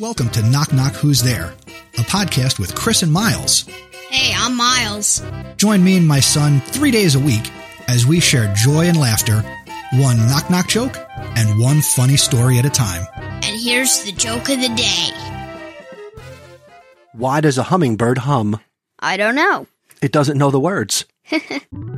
welcome to Knock Knock Who's There, a podcast with Chris and Miles. Hey, I'm Miles. Join me and my son three days a week as we share joy and laughter, one knock knock joke, and one funny story at a time. And here's the joke of the day. Why does a hummingbird hum? I don't know. It doesn't know the words.